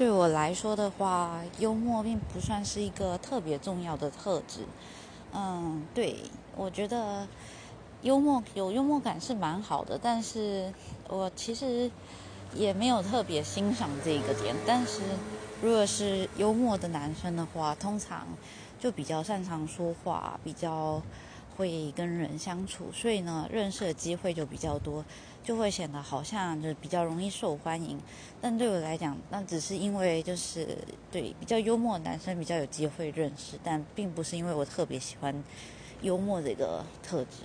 对我来说的话，幽默并不算是一个特别重要的特质。嗯，对，我觉得幽默有幽默感是蛮好的，但是我其实也没有特别欣赏这个点。但是如果是幽默的男生的话，通常就比较擅长说话，比较。会跟人相处，所以呢，认识的机会就比较多，就会显得好像就比较容易受欢迎。但对我来讲，那只是因为就是对比较幽默的男生比较有机会认识，但并不是因为我特别喜欢幽默的一个特质。